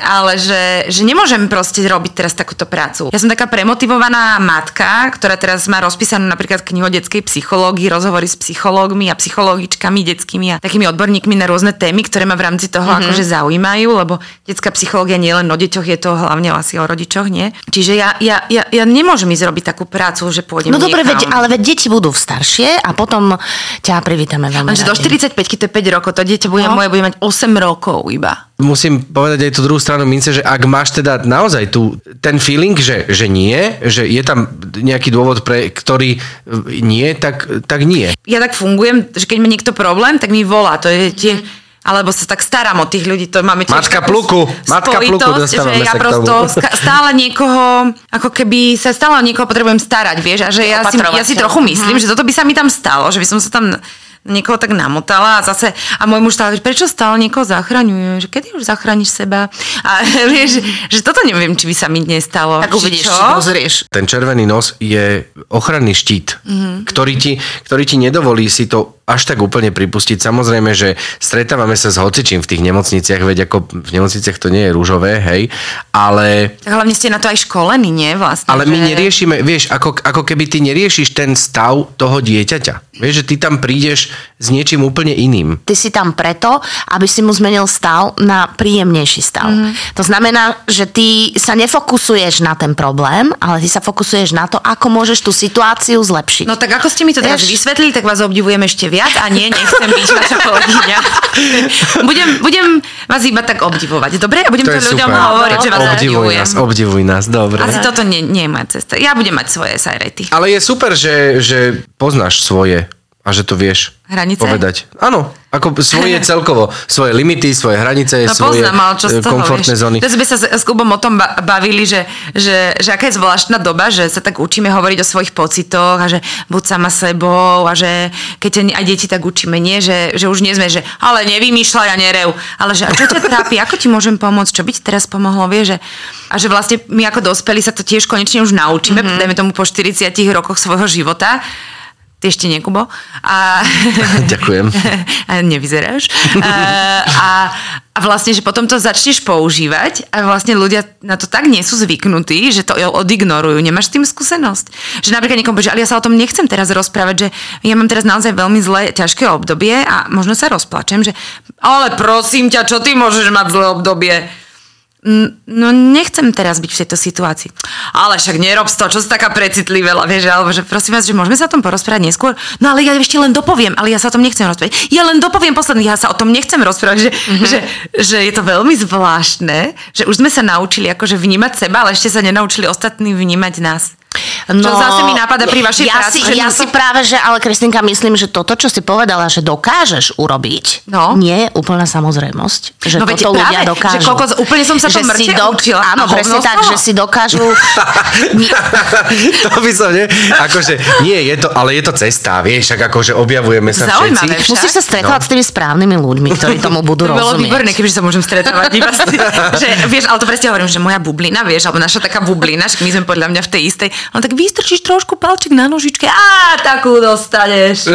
ale že, že nemôžem proste robiť teraz takúto prácu. Ja som taká premotivovaná matka, ktorá teraz má rozpísanú napríklad knihu o detskej psychológii, rozhovory s psychológmi a psychologičkami detskými a takými odborníkmi na rôzne témy, ktoré ma v rámci toho mm-hmm. akože zaujímajú, lebo detská psychológia nie je len o deťoch, je to hlavne asi o rodičoch, nie? Čiže ja, ja, ja, ja nemôžem ísť robiť takú prácu, že pôjdem No dobre, veď, ale veď deti budú staršie a potom ťa privítame veľmi Lenže do radi. 45 to je 5 rokov, to dieťa bude, No. moje bude mať 8 rokov iba. Musím povedať aj tú druhú stranu mince, že ak máš teda naozaj tu ten feeling, že, že nie, že je tam nejaký dôvod, pre ktorý nie, tak, tak nie. Ja tak fungujem, že keď má niekto problém, tak mi volá. To je tie, alebo sa tak starám o tých ľudí, to máme tiež Matka pluku, matka pluku, že ja prosto stále niekoho, ako keby sa stále o niekoho potrebujem starať, vieš, a že ja si, ja si trochu myslím, že toto by sa mi tam stalo, že by som sa tam niekoho tak namotala a zase, a môj muž stále, prečo stále niekoho zachraňuje, že kedy už zachrániš seba? A (laughs) vieš, že toto neviem, či by sa mi nestalo. Tak uvidíš, čo? či pozrieš. Ten červený nos je ochranný štít, mm-hmm. ktorý, ti, ktorý ti nedovolí si to až tak úplne pripustiť. Samozrejme, že stretávame sa s hocičím v tých nemocniciach, veď ako v nemocniciach to nie je rúžové, hej, ale Tak hlavne ste na to aj školení, nie? Vlastne, Ale my že- neriešime, vieš, ako, ako keby ty neriešiš ten stav toho dieťaťa. Vieš, že ty tam prídeš s niečím úplne iným. Ty si tam preto, aby si mu zmenil stav na príjemnejší stav. Mm-hmm. To znamená, že ty sa nefokusuješ na ten problém, ale ty sa fokusuješ na to, ako môžeš tú situáciu zlepšiť. No tak ako ste mi to teraz Vieš- vysvetlili, tak vás obdivujem ešte viac a nie, nechcem byť vaša kolegyňa. (laughs) budem, budem vás iba tak obdivovať, dobre? A budem to, ľuďom hovoriť, že vás obdivuj nás, obdivuj nás, dobre. Asi toto nie, nie je moja cesta. Ja budem mať svoje sajrety. Ale je super, že, že poznáš svoje a že to vieš Hranice? povedať. Áno, ako svoje (laughs) celkovo. Svoje limity, svoje hranice, No svoje poznám, ale čo z e, toho, komfortné vieš. zóny. To sme sa s, Kubom o tom ba- bavili, že, že, že aká je zvláštna doba, že sa tak učíme hovoriť o svojich pocitoch a že buď sama sebou a že keď aj deti tak učíme, nie, že, že už nie sme, že ale nevymýšľaj a nerev, ale že a čo ťa trápi, ako ti môžem pomôcť, čo by ti teraz pomohlo, vieš, že, a že vlastne my ako dospelí sa to tiež konečne už naučíme, mm-hmm. dajme tomu po 40 rokoch svojho života, ty ešte nie, Kubo. A... (laughs) Ďakujem. (laughs) nevyzeráš. a, a, a vlastne, že potom to začneš používať a vlastne ľudia na to tak nie sú zvyknutí, že to odignorujú. Nemáš s tým skúsenosť? Že napríklad niekomu povie, že ale ja sa o tom nechcem teraz rozprávať, že ja mám teraz naozaj veľmi zlé, ťažké obdobie a možno sa rozplačem, že ale prosím ťa, čo ty môžeš mať zlé obdobie? No nechcem teraz byť v tejto situácii. Ale však nerob to, čo si taká precitlivela, vieš, alebo že prosím vás, že môžeme sa o tom porozprávať neskôr. No ale ja ešte len dopoviem, ale ja sa o tom nechcem rozprávať. Ja len dopoviem posledný, ja sa o tom nechcem rozprávať, že, mm-hmm. že, že je to veľmi zvláštne, že už sme sa naučili akože vnímať seba, ale ešte sa nenaučili ostatní vnímať nás. Čo zase mi napadá pri vašej ja práci, Si, že ja to- si práve, že ale Kristinka, myslím, že toto, čo si povedala, že dokážeš urobiť, No. nie je úplná samozrejmosť. Že No toto ľudia práve, dokážu. že kokos, úplne som sa to Že si mŕte učila. Áno, presne tak, že si dokážu... (laughs) to by som, nie? Akože, nie, je to, ale je to cesta, vieš, ak akože objavujeme sa Zaujímavé všetci. však. Musíš sa stretávať s tými správnymi ľuďmi, ktorí tomu budú To by bolo rozumieť. výborné, kebyže sa môžem stretávať iba s tým, (laughs) že, vieš, ale to presne hovorím, že moja bublina, vieš, alebo naša taká bublina, že my sme podľa mňa v tej istej, ale tak vystrčíš trošku palček na nožičke, a takú dostaneš.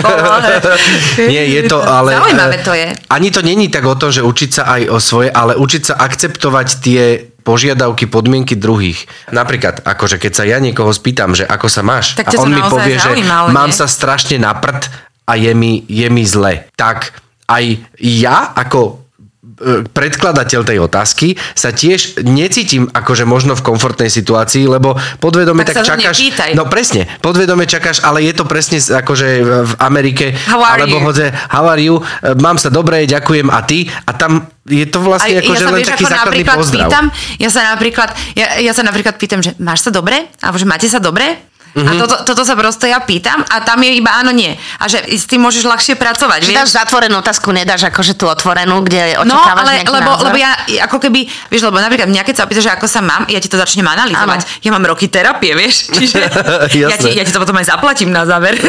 (laughs) Nie, je to, ale... Zaujímavé eh, to je. Ani to není tak o tom, že učiť sa aj o svoje, ale učiť sa akceptovať tie požiadavky, podmienky druhých. Napríklad, akože keď sa ja niekoho spýtam, že ako sa máš Tak a on mi povie, že mám nie? sa strašne na prd a je mi, je mi zle, tak aj ja ako predkladateľ tej otázky sa tiež necítim akože možno v komfortnej situácii, lebo podvedome Tak tak, čakáš... nepýtaj. No presne, podvedome čakáš, ale je to presne akože v Amerike, alebo you? hoze, how are you, E, mám sa dobre, ďakujem a ty a tam je to vlastne akože ja sa, len vieš, taký ako základný pozdrav. pýtam, ja sa napríklad, ja, ja sa napríklad pýtam, že máš sa dobre? Alebo že máte sa dobre? Mhm. A toto, toto sa proste ja pýtam a tam je iba áno, nie. A že s tým môžeš ľahšie pracovať, Že vieš? dáš zatvorenú otázku, nedáš akože tú otvorenú, kde No, očakávaš ale nejaký lebo, názor. lebo ja ako keby, vieš, lebo napríklad mňa keď sa opýtaš, že ako sa mám, ja ti to začnem analyzovať. Áno. Ja mám roky terapie, vieš, (laughs) čiže ja, ti, ja ti to potom aj zaplatím na záver. (laughs)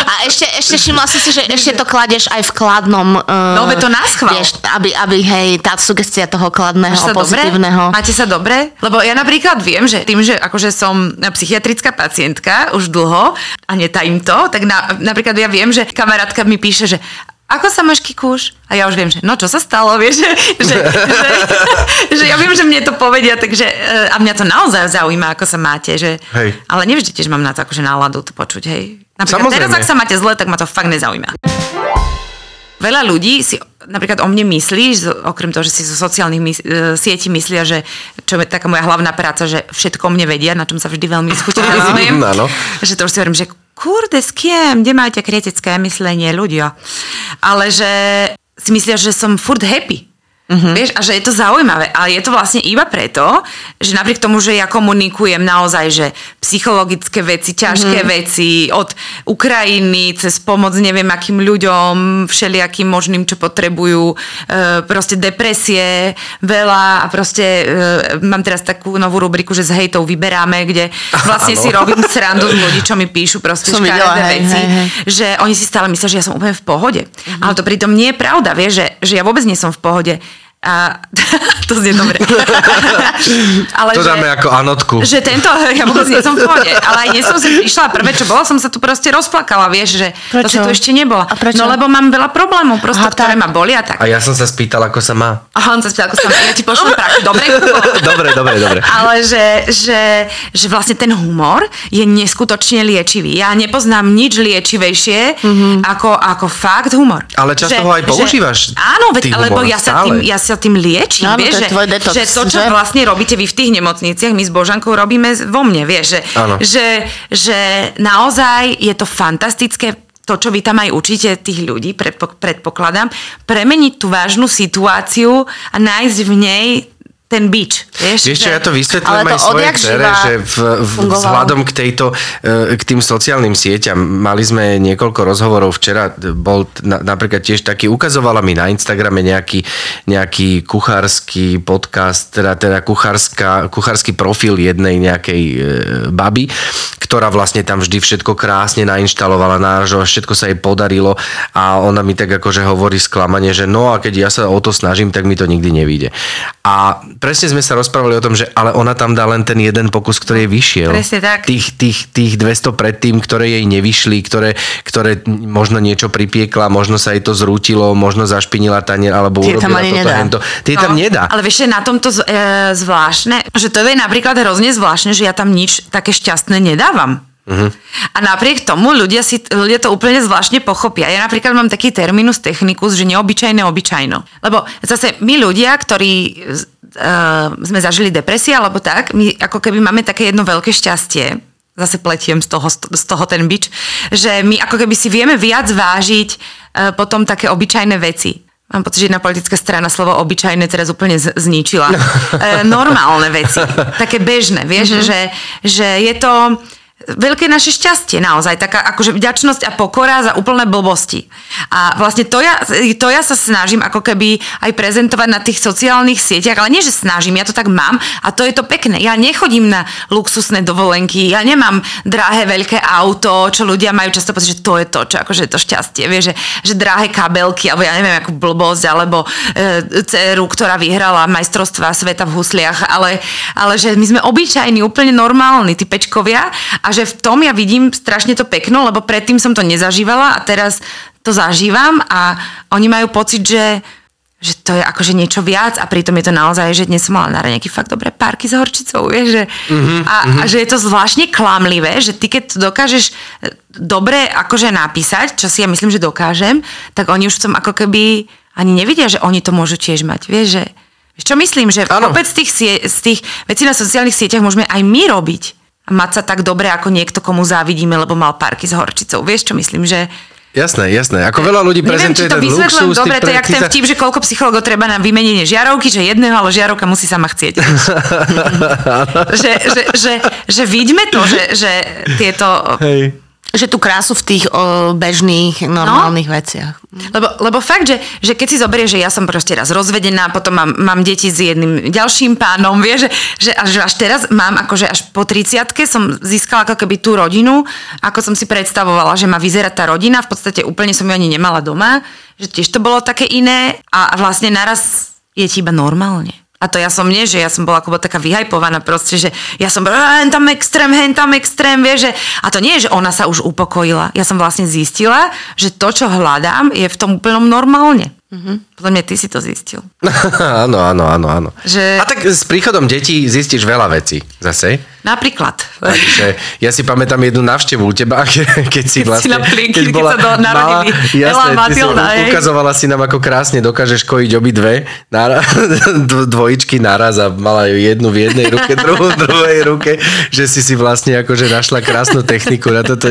A ešte, ešte všimla si si, že ešte to kladeš aj v kladnom... Uh, No, to naschvál. Vieš, aby, aby, hej, tá sugestia toho kladného, sa dobre? pozitívneho. Máte sa dobre? Lebo ja napríklad viem, že tým, že akože som psychiatrická pacientka už dlho a netajím to, tak na, napríklad ja viem, že kamarátka mi píše, že ako sa máš kikúš? A ja už viem, že no čo sa stalo, (laughs) vieš, že, že, že, že ja viem, že mne to povedia, takže e, a mňa to naozaj zaujíma, ako sa máte, že, Hej. ale nevždy tiež mám na to akože náladu to počuť, hej. Napríklad Samozrejme. teraz, ak sa máte zle, tak ma to fakt nezaujíma. Veľa ľudí si napríklad o mne myslí, že okrem toho, že si zo sociálnych mys- e, sietí myslia, že čo je taká moja hlavná práca, že všetko o mne vedia, na čom sa vždy veľmi (laughs) skutočne Áno. že to už si hovorím, že kurde, s kým, kde máte kritické myslenie ľudia. Ale že si myslia, že som furt happy. Mm-hmm. Vieš, a že je to zaujímavé, ale je to vlastne iba preto, že napriek tomu, že ja komunikujem naozaj, že psychologické veci, ťažké mm-hmm. veci od Ukrajiny cez pomoc neviem akým ľuďom, všelijakým možným, čo potrebujú, e, proste depresie, veľa a proste e, mám teraz takú novú rubriku, že s hejtou vyberáme, kde (laughs) vlastne Áno. si robím srandu z ľudí, čo mi píšu proste Som videla, škaredé hej, veci, hej, hej. že oni si stále myslia, že ja som úplne v pohode. Mm-hmm. Ale to pritom nie je pravda, vieš, že, že ja vôbec nie som v pohode. A (laughs) to znie dobre. (laughs) ale To že, dáme ako anotku. že tento, (laughs) ja vôbec nie som v pohode, ale aj dnes som si prišla, prvé čo bolo, som sa tu proste rozplakala, vieš, že to Prečo? si tu ešte nebola. A prečo? No lebo mám veľa problémov, proste, Aha, ktoré tak. ma bolia tak. A ja som sa spýtal, ako sa má. A on sa spýtal, ako som, ja ti pošlem prachu, dobre? dobre, dobre, dobre. Ale že, že, že vlastne ten humor je neskutočne liečivý. Ja nepoznám nič liečivejšie mm-hmm. ako, ako fakt humor. Ale často ho aj používaš, áno, veď, lebo ja sa, tým, ja sa tým liečím. Áno, vieš, to je tvoj detox, že to, čo že? vlastne robíte vy v tých nemocniciach, my s Božankou robíme vo mne, vieš, že, Áno. že, že naozaj je to fantastické to, čo vy tam aj učíte tých ľudí, predpok- predpokladám, premeniť tú vážnu situáciu a nájsť v nej ten bič. Vieš, Vieš čo, ja to to aj svojej dcere, že v, v, vzhľadom k tejto, e, k tým sociálnym sieťam, mali sme niekoľko rozhovorov včera, bol na, napríklad tiež taký, ukazovala mi na Instagrame nejaký, nejaký kuchársky podcast, teda, teda kuchárska, kuchársky profil jednej nejakej e, baby, ktorá vlastne tam vždy všetko krásne nainštalovala, nážo, všetko sa jej podarilo a ona mi tak akože hovorí sklamanie, že no a keď ja sa o to snažím, tak mi to nikdy nevíde. A presne sme sa rozprávali o tom, že ale ona tam dá len ten jeden pokus, ktorý jej vyšiel. Presne tak. Tých, tých, tých 200 predtým, ktoré jej nevyšli, ktoré, ktoré možno niečo pripiekla, možno sa jej to zrútilo, možno zašpinila tanier, alebo Tie tam ani toto, nedá. hento. Tie tam nedá. No, Ale vieš, na tomto z- e, zvláštne, že to je napríklad hrozne zvláštne, že ja tam nič také šťastné nedávam. Uh-huh. A napriek tomu ľudia, si, ľudia to úplne zvláštne pochopia. Ja napríklad mám taký terminus technicus, že neobyčajné obyčajno. Lebo zase my ľudia, ktorí uh, sme zažili depresie alebo tak, my ako keby máme také jedno veľké šťastie, zase pletiem z toho, z toho ten bič, že my ako keby si vieme viac vážiť uh, potom také obyčajné veci. Mám pocit, že jedna politická strana slovo obyčajné teraz úplne zničila. (laughs) E, normálne veci, také bežné, vieš, mm-hmm. že, že je to veľké naše šťastie naozaj, taká akože vďačnosť a pokora za úplné blbosti. A vlastne to ja, to ja sa snažím ako keby aj prezentovať na tých sociálnych sieťach, ale nie, že snažím, ja to tak mám a to je to pekné. Ja nechodím na luxusné dovolenky, ja nemám drahé veľké auto, čo ľudia majú často pocit, že to je to, čo akože je to šťastie, vieš, že, že drahé kabelky, alebo ja neviem, akú blbosť, alebo e, dceru, ktorá vyhrala majstrovstva sveta v husliach, ale, ale že my sme obyčajní, úplne normálni, tí pečkovia a že v tom ja vidím strašne to pekno, lebo predtým som to nezažívala a teraz to zažívam a oni majú pocit, že že to je akože niečo viac a pritom je to naozaj, že dnes som mala na nejaký fakt dobré párky s horčicou, vieš, že, mm-hmm, a, a že je to zvláštne klamlivé, že ty keď to dokážeš e, dobre akože napísať, čo si ja myslím, že dokážem, tak oni už v tom ako keby ani nevidia, že oni to môžu tiež mať, vieš, že čo myslím, že kopec z tých, sie- z tých vecí na sociálnych sieťach môžeme aj my robiť. a mať sa tak dobre, ako niekto, komu závidíme, lebo mal párky s horčicou. Vieš, čo myslím, že Jasné, jasné. Ako veľa ľudí Neviem, či prezentuje to luxus. dobre, to je jak ten vtip, že koľko psychologov treba na vymenenie žiarovky, že jedného, ale žiarovka musí sama chcieť. (laughs) že, že, že, že vidíme to, že, že tieto... Hej. Že tú krásu v tých o, bežných, normálnych no? veciach. Lebo, lebo fakt, že, že keď si zoberieš, že ja som proste raz rozvedená, potom mám, mám deti s jedným ďalším pánom, (laughs) vieš, že, že, až, až teraz mám akože až po 30 som získala ako keby tú rodinu, ako som si predstavovala, že má vyzerať tá rodina, v podstate úplne som ju ani nemala doma, že tiež to bolo také iné a vlastne naraz je ti iba normálne. A to ja som nie, že ja som bola ako taká vyhajpovaná proste, že ja som bola, hen tam extrém, hen tam extrém, vieš, že... A to nie je, že ona sa už upokojila. Ja som vlastne zistila, že to, čo hľadám, je v tom úplnom normálne. Mm-hmm. Podľa mňa ty si to zistil. (laughs) áno, áno, áno, áno. Že- A tak s príchodom detí zistíš veľa vecí zase. Napríklad. Takže ja si pamätám jednu návštevu u teba, (laughs) ke- keď si Keď si vlastne... na plienky, keď sa do- narodili Ela a jasné, si Matilda, hej. ukazovala si nám, ako krásne dokážeš kojiť obidve nara- (laughs) dv- dvojičky naraz a mala ju jednu v jednej ruke, druhú v druhej ruke, že si si vlastne akože našla krásnu techniku na toto.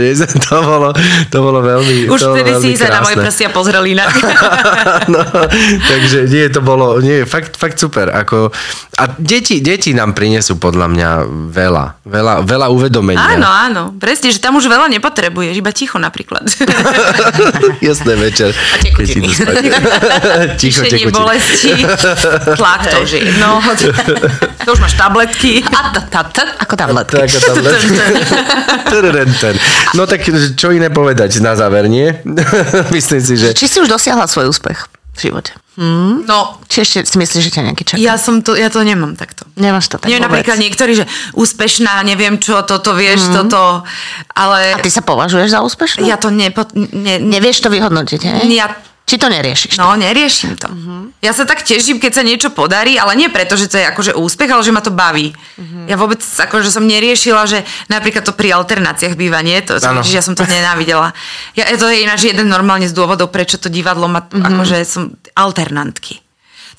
To bolo, to bolo veľmi Už vtedy si sa na moje prstia pozreli inak. no, (laughs) takže nie, to bolo, nie, fakt, fakt super. Ako, a deti, deti nám prinesú podľa mňa veľa, veľa, veľa uvedomenia. áno, áno. Presne, že tam už veľa nepotrebuješ, iba ticho napríklad. (laughs) Jasné večer. A tekutiny. (laughs) Ticho, tekutiny. bolesti, tlak to už je jedno. To už máš tabletky. A ta, ta, ta, ako tabletky. Tak a tam Trrrren, ten. No tak čo iné povedať na záver, nie? Myslím si, že... Či si už dosiahla svoj úspech v živote? No, Či ešte si myslíš, že ťa nejaký čaká? ja som to, ja to nemám takto. Nemáš to tak Nie, vôbec. napríklad niektorí, že úspešná, neviem čo, toto vieš, toto, ale A ty sa považuješ za úspešnú? ja to nepo, ne, ne, Nevieš to vyhodnotiť, hej? ja Či to neriešiš? No, neriešim to. Uh-huh. Ja sa tak teším, keď sa niečo podarí, ale nie preto, že to je akože úspech, ale že ma to baví. Uh-huh. Ja vôbec akože som neriešila, že napríklad to pri alternáciách býva, nie? To, že ja som to nenávidela. Ja, to je ináč jeden normálne z dôvodov, prečo to divadlo má, uh-huh. akože som alternantky.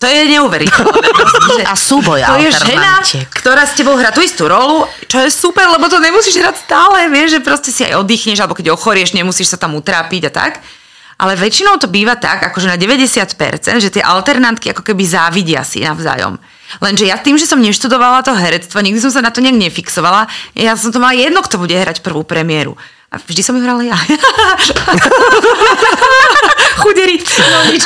To je neuveriteľné. (laughs) A súboj To je žena, ktorá s tebou hrá tú istú rolu, čo je super, lebo to nemusíš hrať stále, vieš, že proste si aj oddychneš, alebo keď ochorieš, nemusíš sa tam utrápiť a tak. Ale väčšinou to býva tak, akože na 90%, že tie alternantky ako keby závidia si navzájom. Lenže ja tým, že som neštudovala to herectvo, nikdy som sa na to nejak nefixovala, ja som to mala jedno, kto bude hrať prvú premiéru. A vždy som ju hrala ja. (laughs) Chuderi, no nič.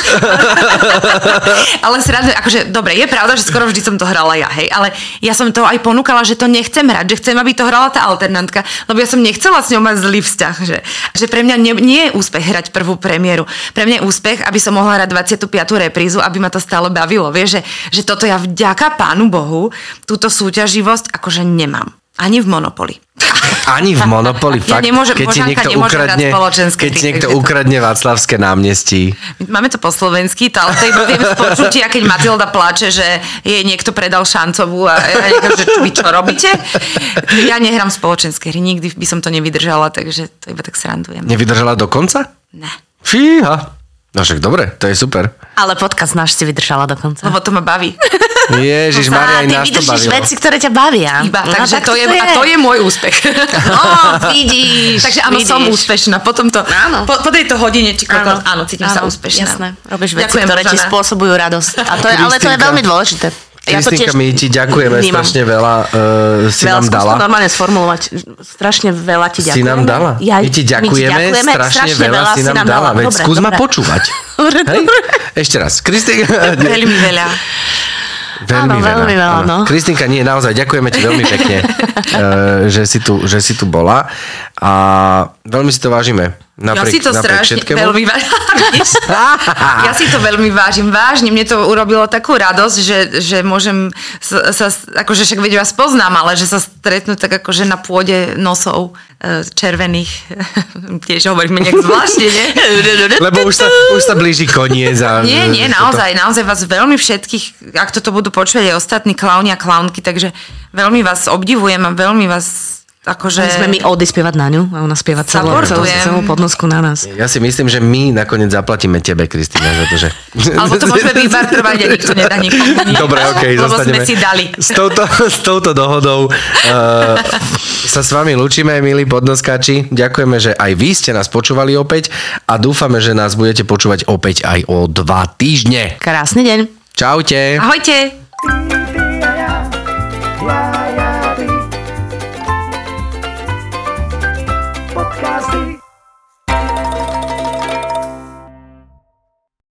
(laughs) ale srandu, akože, dobre, je pravda, že skoro vždy som to hrala ja, hej, ale ja som to aj ponúkala, že to nechcem hrať, že chcem, aby to hrala tá alternantka, lebo ja som nechcela s ňou mať zlý vzťah, že, že pre mňa nie, nie je úspech hrať prvú premiéru. Pre mňa je úspech, aby som mohla hrať 25. reprízu, aby ma to stále bavilo, vieš, že, že toto ja vďaka Pánu Bohu túto súťaživosť akože nemám. Ani v Monopoli. Ani v Monopoli, (laughs) Ja fakt, nemôžem- keď ti niekto ukradne, keď ti niekto ukradne Václavské námestí. Máme to po slovensky, to, ale to iba viem z počutia, keď Matilda plače, že jej niekto predal šancovú a ja neviem, že čo, vy čo robíte. Ja nehrám spoločenské hry, nikdy by som to nevydržala, takže to iba tak srandujem. Nevydržala do konca? Ne. Fíha. No však dobre, to je super. Ale podcast náš si vydržala dokonca. Lebo to ma baví. Ježiš, Maria, aj nás to bavilo. veci, ktoré ťa bavia. Iba, No, takže tak to je, a to je môj úspech. No, vidíš. takže áno, vidíš. som úspešná. Potom to, Áno. po, po tejto hodine, či koľko, áno, cítim sa áno, úspešná. Jasné, robíš veci, Ďakujem, ktoré ti spôsobujú radosť. A to je, ale to je veľmi dôležité. Kristýnka, my ti ďakujeme vnímam. strašne veľa, uh, si Veľa nám dala. to normálne sformulovať. Strašne veľa ti Si ďakujeme. nám dala. Ja, my ti ďakujeme, strašne veľa si nám dala. Veď Dobre, skús ma počúvať. Dobre, (laughs) Hej? dobre. Ešte raz. Kristýnka. Veľmi veľa. Veľmi Áno, veľa. veľmi veľa, áno. no. Kristýnka, nie, naozaj, ďakujeme ti veľmi pekne, (laughs) eh, že, si tu, že si tu bola a veľmi si to vážime. Ja Napriek, si to strašne všetkému. veľmi (laughs) vážim. ja si to veľmi vážim. Vážne, mne to urobilo takú radosť, že, že môžem sa, sa, akože však veď vás poznám, ale že sa stretnúť tak akože na pôde nosov e, červených. (laughs) Tiež hovoríme nejak zvláštne, nie? (laughs) Lebo už sa, už sa blíži koniec. A, Nie, nie, naozaj, naozaj vás veľmi všetkých, ak toto budú počuť aj ostatní klauni a klaunky, takže veľmi vás obdivujem a veľmi vás akože... Že... Sme my ody spievať na ňu a ona spieva celú, celú, celú podnosku na nás. Ja si myslím, že my nakoniec zaplatíme tebe, Kristýna, za to, že... Alebo to môžeme vybartrovať a nikto nedá nikomu. (laughs) Dobre, okej, Lebo zostaneme. sme si dali. S touto, s touto dohodou uh, sa s vami lúčime, milí podnoskáči. Ďakujeme, že aj vy ste nás počúvali opäť a dúfame, že nás budete počúvať opäť aj o dva týždne. Krásny deň. Čaute. Ahojte.